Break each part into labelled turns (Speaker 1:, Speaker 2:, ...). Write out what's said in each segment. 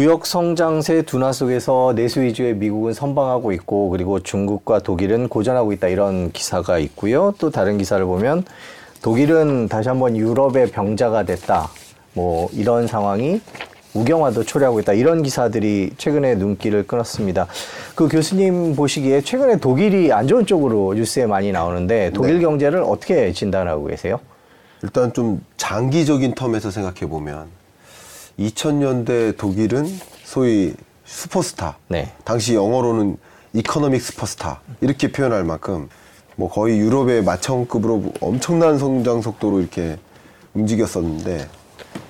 Speaker 1: 무역 성장세 둔화 속에서 내수 위주의 미국은 선방하고 있고 그리고 중국과 독일은 고전하고 있다 이런 기사가 있고요. 또 다른 기사를 보면 독일은 다시 한번 유럽의 병자가 됐다. 뭐 이런 상황이 우경화도 초래하고 있다. 이런 기사들이 최근에 눈길을 끊었습니다. 그 교수님 보시기에 최근에 독일이 안 좋은 쪽으로 뉴스에 많이 나오는데 독일
Speaker 2: 네.
Speaker 1: 경제를 어떻게 진단하고 계세요?
Speaker 2: 일단 좀 장기적인 텀에서 생각해 보면 2000년대 독일은 소위 슈퍼스타.
Speaker 1: 네.
Speaker 2: 당시 영어로는 economic superstar 이렇게 표현할 만큼 뭐 거의 유럽의 맏형급으로 엄청난 성장 속도로 이렇게 움직였었는데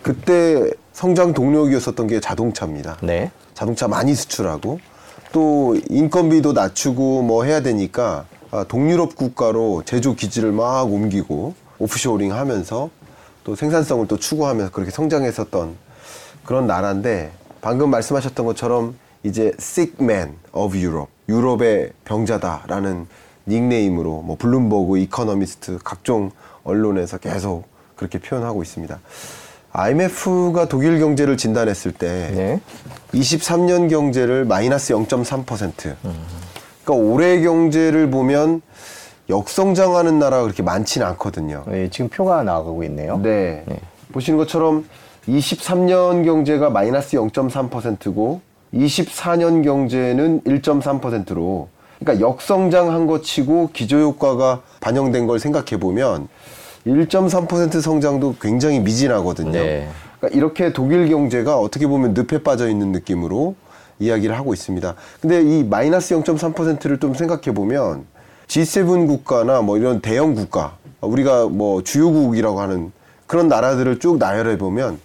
Speaker 2: 그때 성장 동력이었었던 게 자동차입니다.
Speaker 1: 네.
Speaker 2: 자동차 많이 수출하고 또 인건비도 낮추고 뭐 해야 되니까 아, 동유럽 국가로 제조 기지를 막 옮기고 offshoring 하면서 또 생산성을 또 추구하면서 그렇게 성장했었던 그런 나라인데 방금 말씀하셨던 것처럼 이제 sick man of Europe 유럽의 병자다라는 닉네임으로 뭐 블룸버그 이코노미스트 각종 언론에서 계속 그렇게 표현하고 있습니다. IMF가 독일 경제를 진단했을 때
Speaker 1: 네.
Speaker 2: 23년 경제를 마이너스 0.3%. 그러니까 올해 경제를 보면 역성장하는 나라가 그렇게 많지는 않거든요.
Speaker 1: 네, 지금 표가 나가고 있네요.
Speaker 2: 네. 보시는 것처럼 23년 경제가 마이너스 0.3%고 24년 경제는 1.3%로 그러니까 역성장한 것 치고 기저효과가 반영된 걸 생각해 보면 1.3% 성장도 굉장히 미진하거든요.
Speaker 1: 네.
Speaker 2: 그러니까 이렇게 독일 경제가 어떻게 보면 늪에 빠져 있는 느낌으로 이야기를 하고 있습니다. 근데 이 마이너스 0.3%를 좀 생각해 보면 G7 국가나 뭐 이런 대형 국가, 우리가 뭐 주요국이라고 하는 그런 나라들을 쭉 나열해 보면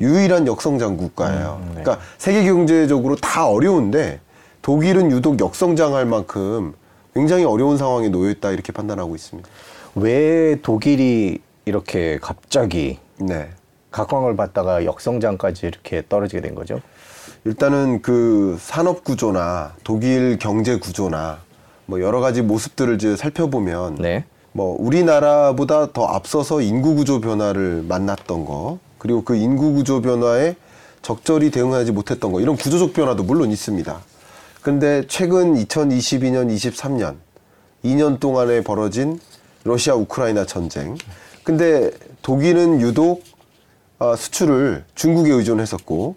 Speaker 2: 유일한 역성장 국가예요.
Speaker 1: 음, 네.
Speaker 2: 그러니까 세계 경제적으로 다 어려운데 독일은 유독 역성장할 만큼 굉장히 어려운 상황에 놓여 있다 이렇게 판단하고 있습니다.
Speaker 1: 왜 독일이 이렇게 갑자기
Speaker 2: 네.
Speaker 1: 각광을 받다가 역성장까지 이렇게 떨어지게 된 거죠?
Speaker 2: 일단은 그 산업 구조나 독일 경제 구조나 뭐 여러 가지 모습들을 이제 살펴보면
Speaker 1: 네.
Speaker 2: 뭐 우리나라보다 더 앞서서 인구 구조 변화를 만났던 거 그리고 그 인구 구조 변화에 적절히 대응하지 못했던 거 이런 구조적 변화도 물론 있습니다. 근데 최근 2022년, 23년 2년 동안에 벌어진 러시아 우크라이나 전쟁. 근데 독일은 유독 아, 수출을 중국에 의존했었고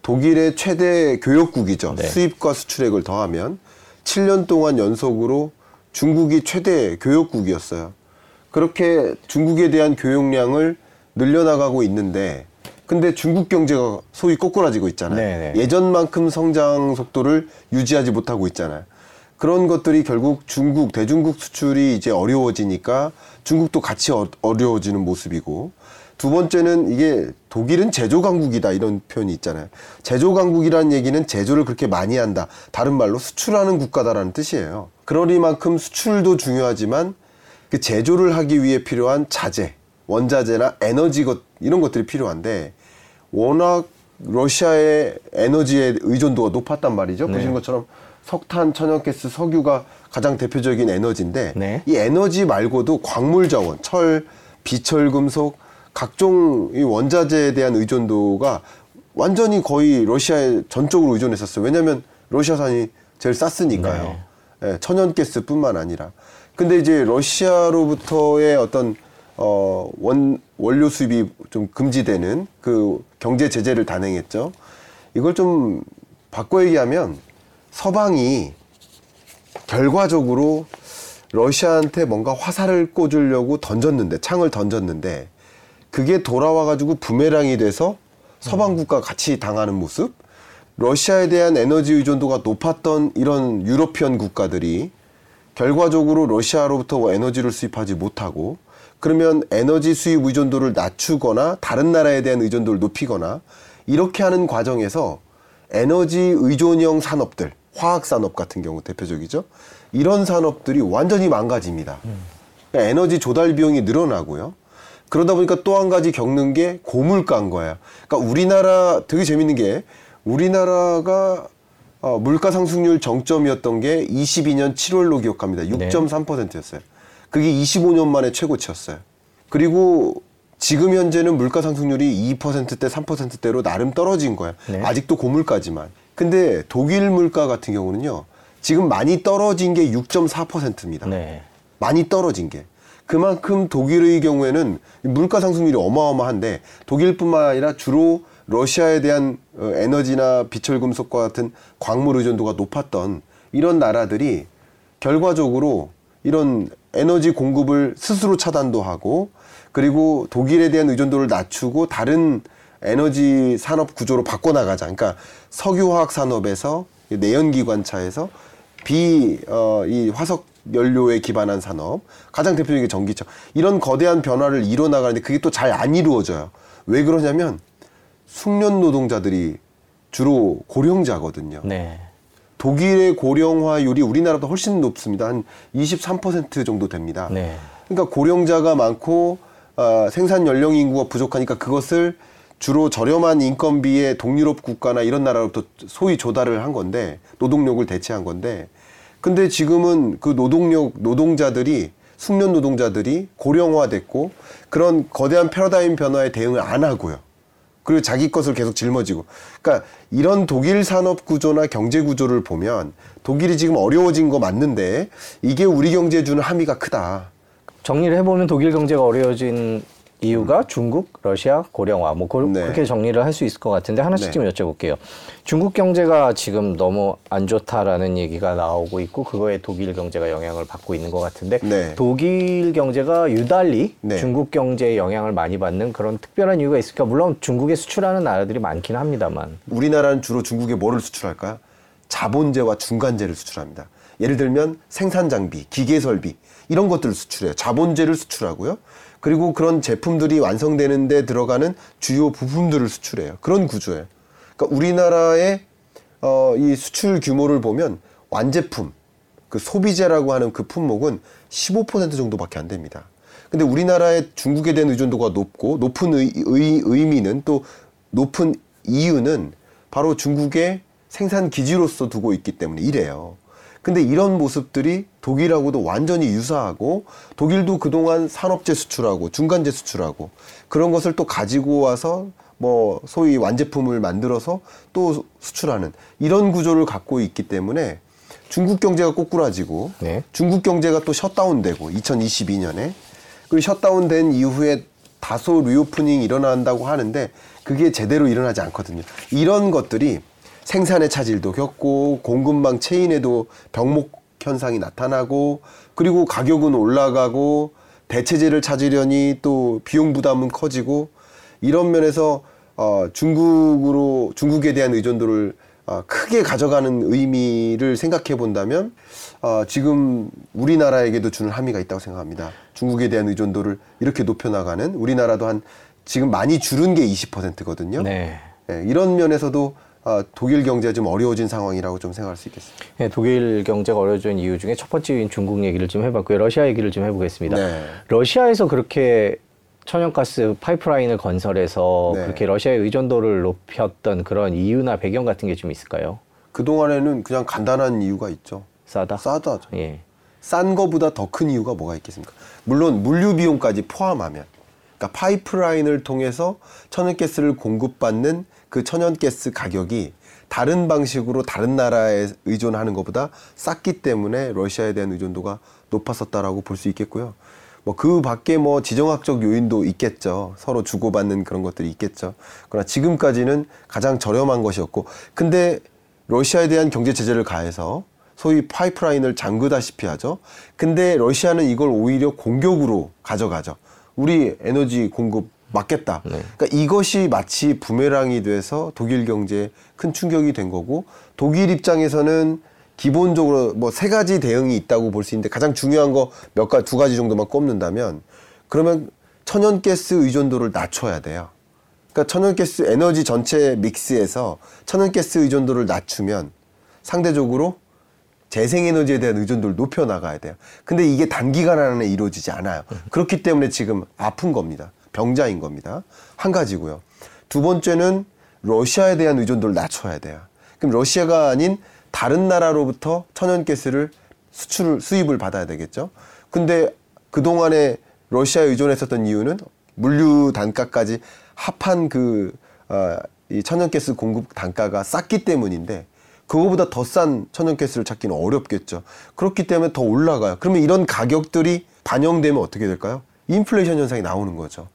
Speaker 2: 독일의 최대 교역국이죠.
Speaker 1: 네.
Speaker 2: 수입과 수출액을 더하면 7년 동안 연속으로 중국이 최대 교역국이었어요. 그렇게 중국에 대한 교역량을 늘려나가고 있는데 근데 중국 경제가 소위 꼬꾸라지고 있잖아요.
Speaker 1: 네네.
Speaker 2: 예전만큼 성장 속도를 유지하지 못하고 있잖아요. 그런 것들이 결국 중국 대중국 수출이 이제 어려워지니까 중국도 같이 어, 어려워지는 모습이고 두 번째는 이게 독일은 제조 강국이다 이런 표현이 있잖아요. 제조 강국이라는 얘기는 제조를 그렇게 많이 한다. 다른 말로 수출하는 국가다라는 뜻이에요. 그러니만큼 수출도 중요하지만 그 제조를 하기 위해 필요한 자재, 원자재나 에너지 것 이런 것들이 필요한데 워낙 러시아의 에너지의 의존도가 높았단 말이죠.
Speaker 1: 네.
Speaker 2: 보시는 것처럼 석탄, 천연가스, 석유가 가장 대표적인 에너지인데
Speaker 1: 네.
Speaker 2: 이 에너지 말고도 광물 자원, 철, 비철 금속 각종 이 원자재에 대한 의존도가 완전히 거의 러시아에 전적으로 의존했었어요. 왜냐하면 러시아산이 제일 쌌으니까요. 예, 천연가스뿐만 아니라. 근데 이제 러시아로부터의 어떤 어, 원, 원료 수입이 좀 금지되는 그 경제 제재를 단행했죠. 이걸 좀 바꿔 얘기하면 서방이 결과적으로 러시아한테 뭔가 화살을 꽂으려고 던졌는데, 창을 던졌는데, 그게 돌아와 가지고 부메랑이 돼서 서방 국가 같이 당하는 모습? 러시아에 대한 에너지 의존도가 높았던 이런 유로피언 국가들이 결과적으로 러시아로부터 에너지를 수입하지 못하고 그러면 에너지 수입 의존도를 낮추거나 다른 나라에 대한 의존도를 높이거나 이렇게 하는 과정에서 에너지 의존형 산업들, 화학 산업 같은 경우 대표적이죠. 이런 산업들이 완전히 망가집니다. 그러니까 에너지 조달 비용이 늘어나고요. 그러다 보니까 또 한 가지 겪는 게 고물가인 거예요. 그러니까 우리나라 되게 재밌는 게 우리나라가 어, 물가 상승률 정점이었던 게 22년 7월로 기억합니다. 6.3%였어요. 그게 25년 만에 최고치였어요. 그리고 지금 현재는 물가 상승률이 2%대, 3%대로 나름 떨어진 거야.
Speaker 1: 네.
Speaker 2: 아직도 고물가지만. 근데 독일 물가 같은 경우는요. 지금 많이 떨어진 게 6.4%입니다.
Speaker 1: 네.
Speaker 2: 많이 떨어진 게. 그만큼 독일의 경우에는 물가 상승률이 어마어마한데 독일뿐만 아니라 주로 러시아에 대한 어, 에너지나 비철금속과 같은 광물 의존도가 높았던 이런 나라들이 결과적으로 이런 에너지 공급을 스스로 차단도 하고 그리고 독일에 대한 의존도를 낮추고 다른 에너지 산업 구조로 바꿔나가자. 그러니까 석유화학 산업에서 내연기관차에서 비, 어, 이 화석 연료에 기반한 산업, 가장 대표적인 게 전기차. 이런 거대한 변화를 이뤄나가는데 그게 또 잘 안 이루어져요. 왜 그러냐면 숙련 노동자들이 주로 고령자거든요.
Speaker 1: 네.
Speaker 2: 독일의 고령화율이 우리나라보다 훨씬 높습니다. 한 23% 정도 됩니다.
Speaker 1: 네.
Speaker 2: 그러니까 고령자가 많고 어, 생산 연령 인구가 부족하니까 그것을 주로 저렴한 인건비의 동유럽 국가나 이런 나라로부터 소위 조달을 한 건데 노동력을 대체한 건데 근데 지금은 그 노동력 노동자들이 숙련 노동자들이 고령화됐고 그런 거대한 패러다임 변화에 대응을 안 하고요. 그리고 자기 것을 계속 짊어지고. 그러니까 이런 독일 산업 구조나 경제 구조를 보면 독일이 지금 어려워진 거 맞는데 이게 우리 경제에 주는 함의가 크다.
Speaker 1: 정리를 해보면 독일 경제가 어려워진 이유가 중국, 러시아, 고령화 뭐 그,
Speaker 2: 음. 네.
Speaker 1: 렇게 정리를 할 수 있을 것 같은데 하나씩 좀 여쭤볼게요. 중국 경제가 지금 너무 안 좋다라는 얘기가 나오고 있고 그거에 독일 경제가 영향을 받고 있는 것 같은데
Speaker 2: 네.
Speaker 1: 독일 경제가 유달리
Speaker 2: 네.
Speaker 1: 중국 경제에 영향을 많이 받는 그런 특별한 이유가 있을까? 물론 중국에 수출하는 나라들이 많긴 합니다만.
Speaker 2: 우리나라는 주로 중국에 뭐를 수출할까요? 자본재와 중간재를 수출합니다. 예를 들면 생산 장비, 기계 설비 이런 것들을 수출해요. 자본재를 수출하고요. 그리고 그런 제품들이 완성되는데 들어가는 주요 부품들을 수출해요. 그런 구조예요. 그러니까 우리나라의 어, 이 수출 규모를 보면 완제품, 그 소비재라고 하는 그 품목은 15% 정도밖에 안 됩니다. 근데 우리나라의 중국에 대한 의존도가 높고 높은 의, 의, 의미는 또 높은 이유는 바로 중국의 생산 기지로서 두고 있기 때문에 이래요. 근데 이런 모습들이 독일하고도 완전히 유사하고 독일도 그동안 산업재 수출하고 중간재 수출하고 그런 것을 또 가지고 와서 뭐 소위 완제품을 만들어서 또 수출하는 이런 구조를 갖고 있기 때문에 중국 경제가 꼬꾸라지고
Speaker 1: 네.
Speaker 2: 중국 경제가 또 셧다운되고 2022년에 그리고 셧다운된 이후에 다소 리오프닝이 일어난다고 하는데 그게 제대로 일어나지 않거든요. 이런 것들이 생산의 차질도 겪고 공급망 체인에도 병목 현상이 나타나고 그리고 가격은 올라가고 대체제를 찾으려니 또 비용 부담은 커지고 이런 면에서 어, 중국으로 중국에 대한 의존도를 어, 크게 가져가는 의미를 생각해 본다면 어, 지금 우리나라에게도 주는 함의가 있다고 생각합니다. 중국에 대한 의존도를 이렇게 높여 나가는 우리나라도 한 지금 많이 줄은 게 20%거든요.
Speaker 1: 네.
Speaker 2: 예, 이런 면에서도 어, 독일 경제가 좀 어려워진 상황이라고 좀 생각할 수 있겠습니다.
Speaker 1: 네, 독일 경제가 어려워진 이유 중에 첫 번째 이유인 중국 얘기를 좀 해봤고요. 러시아 얘기를 좀 해보겠습니다.
Speaker 2: 네.
Speaker 1: 러시아에서 그렇게 천연가스 파이프라인을 건설해서
Speaker 2: 네.
Speaker 1: 그렇게 러시아의 의존도를 높였던 그런 이유나 배경 같은 게 좀 있을까요?
Speaker 2: 그동안에는 그냥 간단한 이유가 있죠.
Speaker 1: 싸다?
Speaker 2: 싸다죠.
Speaker 1: 예.
Speaker 2: 싼 거보다 더 큰 이유가 뭐가 있겠습니까? 물론 물류 비용까지 포함하면 그러니까 파이프라인을 통해서 천연가스를 공급받는 그 천연가스 가격이 다른 방식으로 다른 나라에 의존하는 것보다 쌌기 때문에 러시아에 대한 의존도가 높았었다라고 볼 수 있겠고요. 뭐 그 밖에 뭐 지정학적 요인도 있겠죠. 서로 주고받는 그런 것들이 있겠죠. 그러나 지금까지는 가장 저렴한 것이었고, 근데 러시아에 대한 경제 제재를 가해서 소위 파이프라인을 잠그다시피 하죠. 근데 러시아는 이걸 오히려 공격으로 가져가죠. 우리 에너지 공급 막겠다. 그러니까 이것이 마치 부메랑이 돼서 독일 경제에 큰 충격이 된 거고 독일 입장에서는 기본적으로 뭐 세 가지 대응이 있다고 볼 수 있는데 가장 중요한 거 몇 가지 두 가지 정도만 꼽는다면 그러면 천연가스 의존도를 낮춰야 돼요. 그러니까 천연가스 에너지 전체 믹스에서 천연가스 의존도를 낮추면 상대적으로 재생에너지에 대한 의존도를 높여 나가야 돼요. 근데 이게 단기간 안에 이루어지지 않아요. 그렇기 때문에 지금 아픈 겁니다. 병자인 겁니다. 한 가지고요. 두 번째는 러시아에 대한 의존도를 낮춰야 돼요. 그럼 러시아가 아닌 다른 나라로부터 천연가스를 수출을 수입을 받아야 되겠죠. 근데 그동안에 러시아에 의존했었던 이유는 물류 단가까지 합한 그, 어, 이 천연가스 공급 단가가 쌌기 때문인데 그거보다 더 싼 천연가스를 찾기는 어렵겠죠. 그렇기 때문에 더 올라가요. 그러면 이런 가격들이 반영되면 어떻게 될까요? 인플레이션 현상이 나오는 거죠.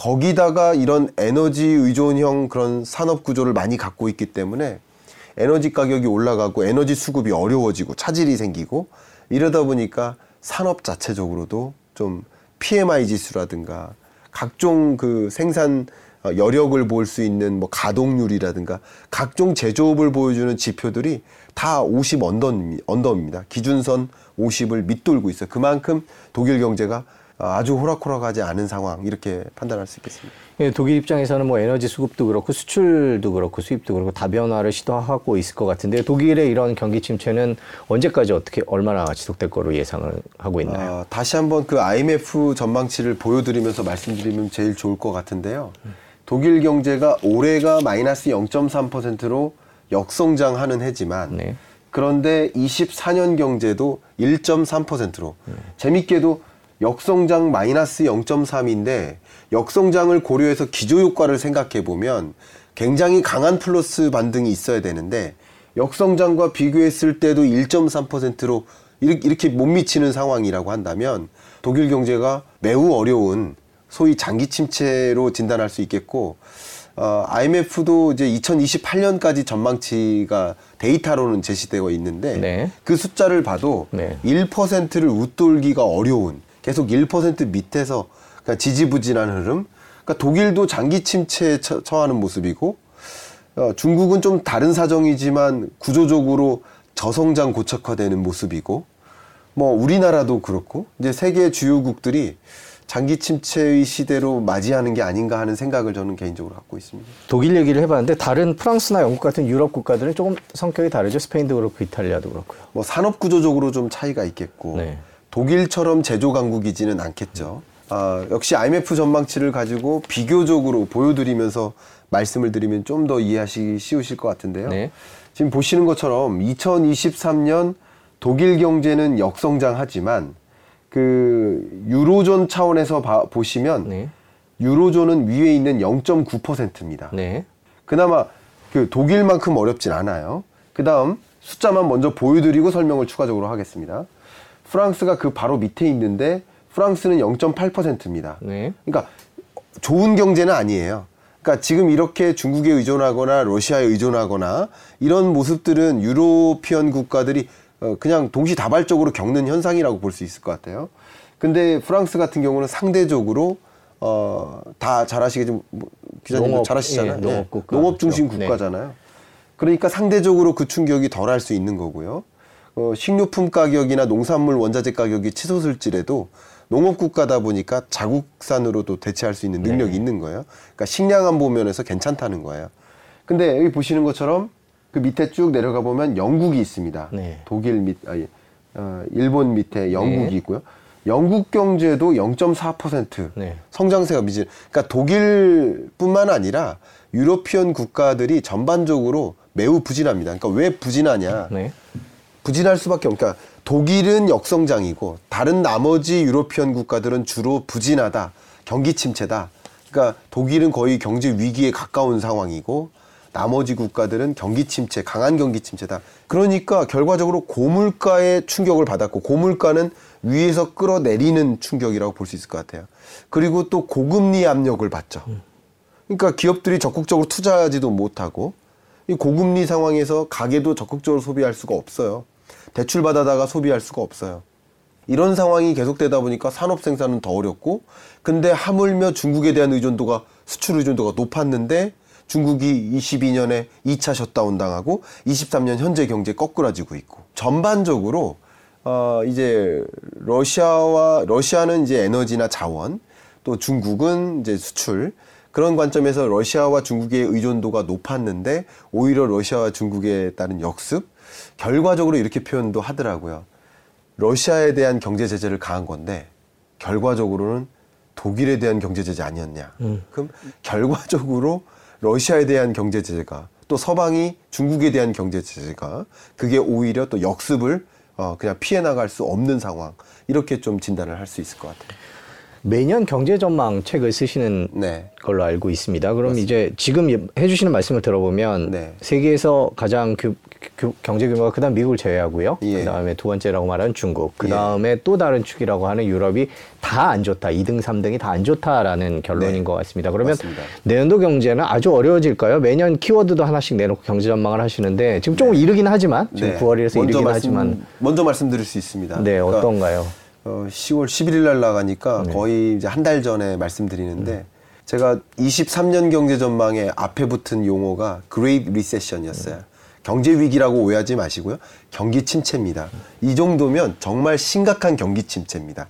Speaker 2: 거기다가 이런 에너지 의존형 그런 산업 구조를 많이 갖고 있기 때문에 에너지 가격이 올라가고 에너지 수급이 어려워지고 차질이 생기고 이러다 보니까 산업 자체적으로도 좀 PMI 지수라든가 각종 그 생산 어, 여력을 볼 수 있는 뭐 가동률이라든가 각종 제조업을 보여주는 지표들이 다 50 언더입니다. 기준선 50을 밑돌고 있어요. 그만큼 독일 경제가 아주 호락호락하지 않은 상황 이렇게 판단할 수 있겠습니다.
Speaker 1: 예, 독일 입장에서는 뭐 에너지 수급도 그렇고 수출도 그렇고 수입도 그렇고 다변화를 시도하고 있을 것 같은데 독일의 이런 경기 침체는 언제까지 어떻게 얼마나 지속될 거로 예상을 하고 있나요?
Speaker 2: 아, 다시 한번 그 IMF 전망치를 보여드리면서 말씀드리면 제일 좋을 것 같은데요. 독일 경제가 올해가 마이너스 0.3%로 역성장하는 해지만
Speaker 1: 네.
Speaker 2: 그런데 24년 경제도 1.3%로 재밌게도 역성장 마이너스 0.3인데 역성장을 고려해서 기조효과를 생각해 보면 굉장히 강한 플러스 반등이 있어야 되는데 역성장과 비교했을 때도 1.3%로 이렇게 못 미치는 상황이라고 한다면 독일 경제가 매우 어려운 소위 장기 침체로 진단할 수 있겠고 어, IMF도 이제 2028년까지 전망치가 데이터로는 제시되어 있는데
Speaker 1: 네.
Speaker 2: 그 숫자를 봐도
Speaker 1: 네.
Speaker 2: 1%를 웃돌기가 어려운 계속 1% 밑에서 그러니까 지지부진한 흐름. 그러니까 독일도 장기 침체에 처, 처하는 모습이고 어, 중국은 좀 다른 사정이지만 구조적으로 저성장 고착화되는 모습이고 뭐 우리나라도 그렇고 이제 세계 주요국들이 장기 침체의 시대로 맞이하는 게 아닌가 하는 생각을 저는 개인적으로 갖고 있습니다.
Speaker 1: 독일 얘기를 해봤는데 다른 프랑스나 영국 같은 유럽 국가들은 조금 성격이 다르죠. 스페인도 그렇고 이탈리아도 그렇고요.
Speaker 2: 뭐 산업 구조적으로 좀 차이가 있겠고
Speaker 1: 네.
Speaker 2: 독일처럼 제조 강국이지는 않겠죠. 아, 역시 IMF 전망치를 가지고 비교적으로 보여드리면서 말씀을 드리면 좀 더 이해하시기 쉬우실 것 같은데요.
Speaker 1: 네.
Speaker 2: 지금 보시는 것처럼 2023년 독일 경제는 역성장하지만 그 유로존 차원에서 봐, 보시면
Speaker 1: 네.
Speaker 2: 유로존은 위에 있는 0.9%입니다.
Speaker 1: 네.
Speaker 2: 그나마 그 독일만큼 어렵진 않아요. 그 다음 숫자만 먼저 보여드리고 설명을 추가적으로 하겠습니다. 프랑스가 그 바로 밑에 있는데 프랑스는 0.8%입니다.
Speaker 1: 네.
Speaker 2: 그러니까 좋은 경제는 아니에요. 그러니까 지금 이렇게 중국에 의존하거나 러시아에 의존하거나 이런 모습들은 유로피언 국가들이 어, 그냥 동시다발적으로 겪는 현상이라고 볼 수 있을 것 같아요. 근데 프랑스 같은 경우는 상대적으로 어, 다 잘 아시겠지만 뭐, 기자님도
Speaker 1: 농업,
Speaker 2: 잘 아시잖아요.
Speaker 1: 예, 농업
Speaker 2: 네.
Speaker 1: 국가
Speaker 2: 농업 중심
Speaker 1: 그렇죠.
Speaker 2: 국가잖아요. 그러니까 상대적으로 그 충격이 덜 할 수 있는 거고요. 어, 식료품 가격이나 농산물 원자재 가격이 치솟을지라도 농업 국가다 보니까 자국산으로도 대체할 수 있는 능력이
Speaker 1: 네.
Speaker 2: 있는 거예요. 그러니까 식량 안 보 면에서 괜찮다는 거예요. 근데 여기 보시는 것처럼 그 밑에 쭉 내려가 보면 영국이 있습니다.
Speaker 1: 네.
Speaker 2: 독일 밑, 아니, 어, 일본 밑에 영국이
Speaker 1: 네.
Speaker 2: 있고요. 영국 경제도 0.4%
Speaker 1: 네.
Speaker 2: 성장세가 미진. 그러니까 독일뿐만 아니라 유로피언 국가들이 전반적으로 매우 부진합니다. 그러니까 왜 부진하냐?
Speaker 1: 네.
Speaker 2: 부진할 수밖에 없. 그러니까 독일은 역성장이고 다른 나머지 유로피언 국가들은 주로 부진하다, 경기 침체다. 그러니까 독일은 거의 경제 위기에 가까운 상황이고 나머지 국가들은 경기 침체, 강한 경기 침체다. 그러니까 결과적으로 고물가의 충격을 받았고 고물가는 위에서 끌어내리는 충격이라고 볼 수 있을 것 같아요. 그리고 또 고금리 압력을 받죠. 그러니까 기업들이 적극적으로 투자하지도 못하고 이 고금리 상황에서 가게도 적극적으로 소비할 수가 없어요. 대출 받아다가 소비할 수가 없어요. 이런 상황이 계속되다 보니까 산업 생산은 더 어렵고 근데 하물며 중국에 대한 의존도가 수출 의존도가 높았는데 중국이 22년에 2차 셧다운 당하고 23년 현재 경제 거꾸라지고 있고 전반적으로 어 이제 러시아와 러시아는 이제 에너지나 자원 또 중국은 이제 수출 그런 관점에서 러시아와 중국의 의존도가 높았는데 오히려 러시아와 중국에 따른 역습 결과적으로 이렇게 표현도 하더라고요. 러시아에 대한 경제 제재를 가한 건데 결과적으로는 독일에 대한 경제 제재 아니었냐. 그럼 결과적으로 러시아에 대한 경제 제재가 또 서방이 중국에 대한 경제 제재가 그게 오히려 또 역습을 어 그냥 피해 나갈 수 없는 상황 이렇게 좀 진단을 할 수 있을 것 같아요.
Speaker 1: 매년 경제 전망 책을 쓰시는
Speaker 2: 네.
Speaker 1: 걸로 알고 있습니다. 그럼 이제 지금 해주시는 말씀을 들어보면
Speaker 2: 네.
Speaker 1: 세계에서 가장 규, 규- 경제 규모가 그다음 미국을 제외하고요.
Speaker 2: 예.
Speaker 1: 그다음에 두 번째라고 말하는 중국. 그다음에 또 다른 축이라고 하는 유럽이 다 안 좋다. 2등, 3등이 다 안 좋다라는 결론인
Speaker 2: 네.
Speaker 1: 것 같습니다. 그러면
Speaker 2: 맞습니다.
Speaker 1: 내년도 경제는 아주 어려워질까요? 매년 키워드도 하나씩 내놓고 경제 전망을 하시는데 지금 조금 이르긴 하지만 지금
Speaker 2: 네.
Speaker 1: 9월이라서
Speaker 2: 먼저
Speaker 1: 이르긴
Speaker 2: 말씀-
Speaker 1: 하지만
Speaker 2: 먼저 말씀드릴 수 있습니다.
Speaker 1: 네,
Speaker 2: 그러니까
Speaker 1: 어떤가요?
Speaker 2: 어, 10월 11일 날 나가니까
Speaker 1: 네.
Speaker 2: 거의 이제 한 달 전에 말씀드리는데 제가 23년 경제 전망에 앞에 붙은 용어가 Great Recession이었어요. 경제 위기라고 오해하지 마시고요. 경기 침체입니다. 이 정도면 정말 심각한 경기 침체입니다.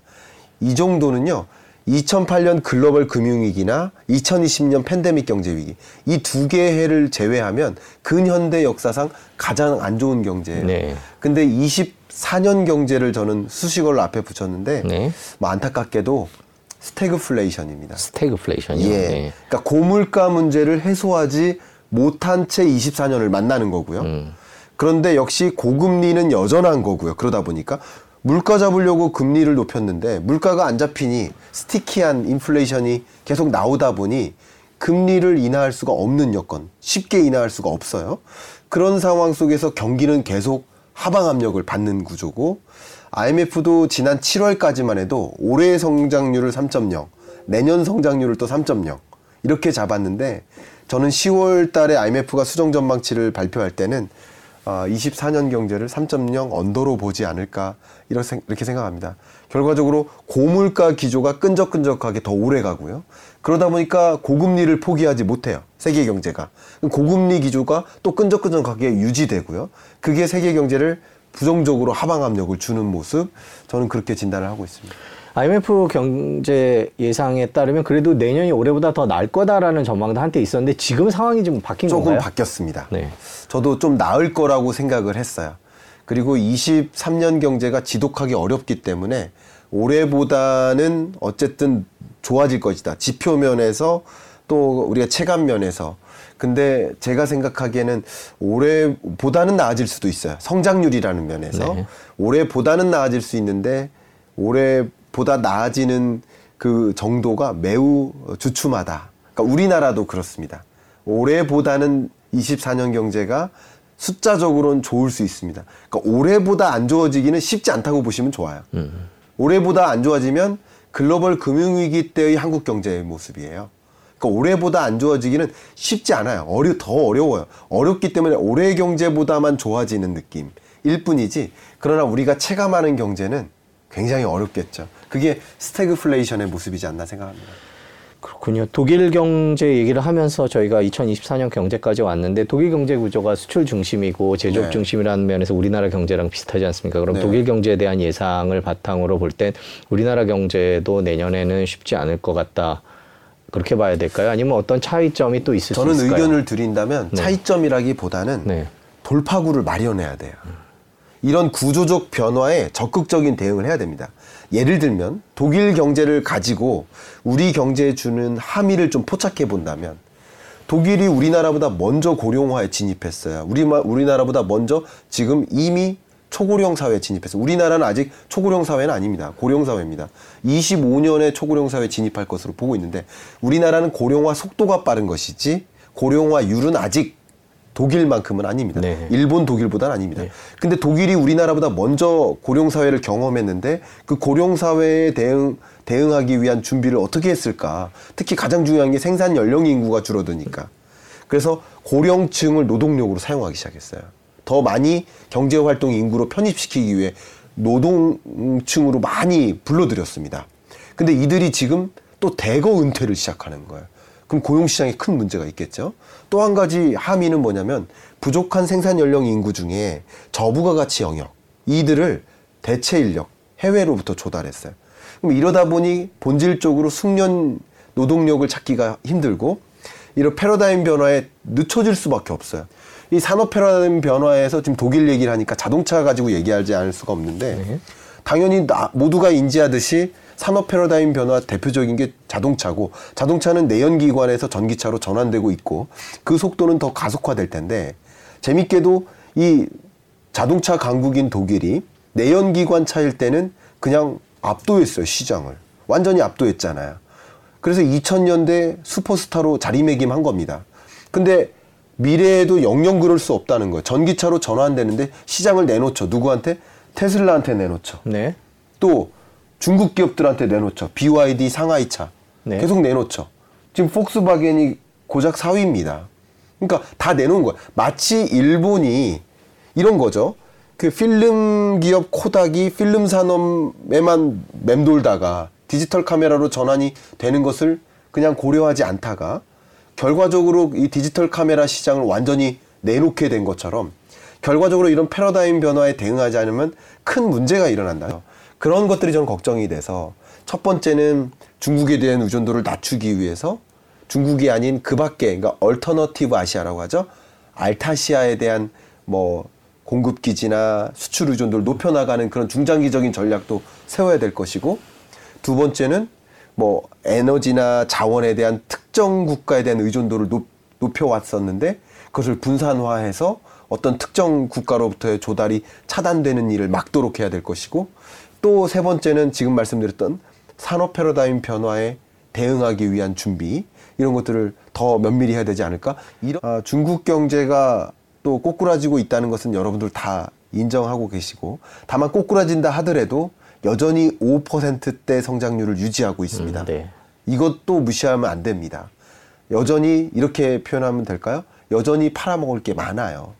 Speaker 2: 이 정도는요. 2008년 글로벌 금융위기나 2020년 팬데믹 경제 위기 이 두 개의 해를 제외하면 근현대 역사상 가장 안 좋은 경제예요.
Speaker 1: 네.
Speaker 2: 근데 24년 경제를 저는 수식어를 앞에 붙였는데
Speaker 1: 네.
Speaker 2: 뭐 안타깝게도 스태그플레이션입니다.
Speaker 1: 스태그플레이션이요.
Speaker 2: 예.
Speaker 1: 네.
Speaker 2: 그러니까 고물가 문제를 해소하지 못한 채 24년을 만나는 거고요.
Speaker 1: 음.
Speaker 2: 그런데 역시 고금리는 여전한 거고요. 그러다 보니까 물가 잡으려고 금리를 높였는데 물가가 안 잡히니 sticky한 인플레이션이 계속 나오다 보니 금리를 인하할 수가 없는 여건, 쉽게 인하할 수가 없어요. 그런 상황 속에서 경기는 계속 하방 압력을 받는 구조고 IMF도 지난 7월까지만 해도 올해 성장률을 3.0, 내년 성장률을 또 3.0 이렇게 잡았는데 저는 10월 달에 IMF가 수정 전망치를 발표할 때는 아, 24년 경제를 3.0 언더로 보지 않을까 이렇게 생각합니다. 결과적으로 고물가 기조가 끈적끈적하게 더 오래 가고요. 그러다 보니까 고금리를 포기하지 못해요. 세계 경제가. 고금리 기조가 또 끈적끈적하게 유지되고요. 그게 세계 경제를 부정적으로 하방 압력을 주는 모습 저는 그렇게 진단을 하고 있습니다.
Speaker 1: IMF 경제 예상에 따르면 그래도 내년이 올해보다 더 나을 거다라는 전망도 한때 있었는데 지금 상황이 좀 바뀐
Speaker 2: 조금
Speaker 1: 건가요?
Speaker 2: 바뀌었습니다.
Speaker 1: 네.
Speaker 2: 저도 좀 나을 거라고 생각을 했어요. 그리고 23년 경제가 지독하기 어렵기 때문에 올해보다는 어쨌든 좋아질 것이다. 지표 면에서 또 우리가 체감 면에서. 근데 제가 생각하기에는 올해보다는 나아질 수도 있어요. 성장률이라는 면에서.
Speaker 1: 네.
Speaker 2: 올해보다는 나아질 수 있는데 올해 보다 나아지는 그 정도가 매우 주춤하다. 그러니까 우리나라도 그렇습니다. 올해보다는 24년 경제가 숫자적으로는 좋을 수 있습니다. 그러니까 올해보다 안 좋아지기는 쉽지 않다고 보시면 좋아요. 올해보다 안 좋아지면 글로벌 금융위기 때의 한국 경제의 모습이에요. 그러니까 올해보다 안 좋아지기는 쉽지 않아요. 어려, 더 어려워요. 어렵기 때문에 올해 경제보다만 좋아지는 느낌일 뿐이지. 그러나 우리가 체감하는 경제는 굉장히 어렵겠죠. 그게 스태그플레이션의 모습이지 않나 생각합니다.
Speaker 1: 그렇군요. 독일 경제 얘기를 하면서 저희가 2024년 경제까지 왔는데 독일 경제 구조가 수출 중심이고 제조업
Speaker 2: 네.
Speaker 1: 중심이라는 면에서 우리나라 경제랑 비슷하지 않습니까? 그럼
Speaker 2: 네.
Speaker 1: 독일 경제에 대한 예상을 바탕으로 볼 땐 우리나라 경제도 내년에는 쉽지 않을 것 같다. 그렇게 봐야 될까요? 아니면 어떤 차이점이 또 있을 수
Speaker 2: 저는
Speaker 1: 있을까요?
Speaker 2: 의견을 드린다면
Speaker 1: 네.
Speaker 2: 차이점이라기보다는
Speaker 1: 네.
Speaker 2: 돌파구를 마련해야 돼요. 이런 구조적 변화에 적극적인 대응을 해야 됩니다. 예를 들면 독일 경제를 가지고 우리 경제에 주는 함의를 좀 포착해 본다면 독일이 우리나라보다 먼저 고령화에 진입했어요. 우리 우리나라보다 먼저 지금 이미 초고령 사회에 진입했어요. 우리나라는 아직 초고령 사회는 아닙니다. 고령 사회입니다. 25년에 초고령 사회에 진입할 것으로 보고 있는데 우리나라는 고령화 속도가 빠른 것이지 고령화율은 아직 독일만큼은 아닙니다.
Speaker 1: 네.
Speaker 2: 일본 독일보다는 아닙니다.
Speaker 1: 네.
Speaker 2: 근데 독일이 우리나라보다 먼저 고령 사회를 경험했는데 그 고령 사회에 대응 대응하기 위한 준비를 어떻게 했을까? 특히 가장 중요한 게 생산 연령 인구가 줄어드니까. 그래서 고령층을 노동력으로 사용하기 시작했어요. 더 많이 경제 활동 인구로 편입시키기 위해 노동층으로 많이 불러들였습니다. 근데 이들이 지금 또 대거 은퇴를 시작하는 거예요. 그럼 고용 시장에 큰 문제가 있겠죠. 또 한 가지 함의는 뭐냐면 부족한 생산 연령 인구 중에 저부가 가치 영역 이들을 대체 인력 해외로부터 조달했어요. 그럼 이러다 보니 본질적으로 숙련 노동력을 찾기가 힘들고 이런 패러다임 변화에 늦춰질 수밖에 없어요. 이 산업 패러다임 변화에서 지금 독일 얘기를 하니까 자동차 가지고 얘기하지 않을 수가 없는데
Speaker 1: 네.
Speaker 2: 당연히 나- 모두가 인지하듯이 산업 패러다임 변화 대표적인 게 자동차고 자동차는 내연기관에서 전기차로 전환되고 있고 그 속도는 더 가속화될 텐데 재밌게도 이 자동차 강국인 독일이 내연기관 차일 때는 그냥 압도했어요 시장을 완전히 압도했잖아요. 그래서 2000년대 슈퍼스타로 자리매김한 겁니다. 근데 미래에도 영영 그럴 수 없다는 거예요. 전기차로 전환되는데 시장을 내놓죠. 누구한테? 테슬라한테 내놓죠.
Speaker 1: 네.
Speaker 2: 또 중국 기업들한테 내놓죠. BYD 상하이차
Speaker 1: 네.
Speaker 2: 계속 내놓죠. 지금 폭스바겐이 고작 4위입니다. 그러니까 다 내놓은 거야. 마치 일본이 이런 거죠. 그 필름 기업 코닥이 필름 산업에만 맴돌다가 디지털 카메라로 전환이 되는 것을 그냥 고려하지 않다가 결과적으로 이 디지털 카메라 시장을 완전히 내놓게 된 것처럼 결과적으로 이런 패러다임 변화에 대응하지 않으면 큰 문제가 일어난다. 그런 것들이 저는 걱정이 돼서 첫 번째는 중국에 대한 의존도를 낮추기 위해서 중국이 아닌 그 밖에 그러니까 alternative Asia라고 하죠. Altasia에 대한 뭐 공급 기지나 수출 의존도를 높여 나가는 그런 중장기적인 전략도 세워야 될 것이고 두 번째는 뭐 에너지나 자원에 대한 특정 국가에 대한 의존도를 높, 높여 왔었는데 그것을 분산화해서 어떤 특정 국가로부터의 조달이 차단되는 일을 막도록 해야 될 것이고 또 세 번째는 지금 말씀드렸던 산업 패러다임 변화에 대응하기 위한 준비 이런 것들을 더 면밀히 해야 되지 않을까? 이런 아, 중국 경제가 또 꼬꾸라지고 있다는 것은 여러분들 다 인정하고 계시고 다만 꼬꾸라진다 하더라도 여전히 5%대 성장률을 유지하고 있습니다.
Speaker 1: 음, 네.
Speaker 2: 이것도 무시하면 안 됩니다. 여전히 이렇게 표현하면 될까요? 여전히 팔아먹을 게 많아요.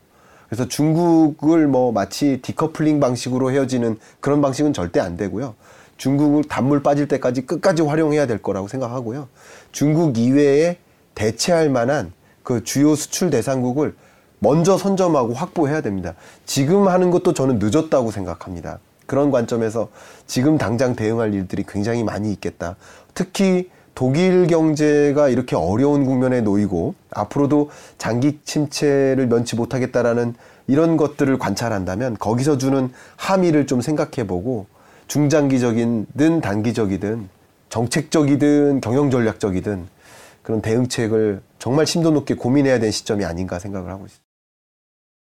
Speaker 2: 그래서 중국을 뭐 마치 디커플링 방식으로 헤어지는 그런 방식은 절대 안 되고요. 중국을 단물 빠질 때까지 끝까지 활용해야 될 거라고 생각하고요. 중국 이외에 대체할 만한 그 주요 수출 대상국을 먼저 선점하고 확보해야 됩니다. 지금 하는 것도 저는 늦었다고 생각합니다. 그런 관점에서 지금 당장 대응할 일들이 굉장히 많이 있겠다. 특히 독일 경제가 이렇게 어려운 국면에 놓이고 앞으로도 장기 침체를 면치 못하겠다라는 이런 것들을 관찰한다면 거기서 주는 함의를 좀 생각해 보고 중장기적이든 단기적이든 정책적이든 경영 전략적이든 그런 대응책을 정말 심도 높게 고민해야 되는 시점이 아닌가 생각을 하고 있습니다.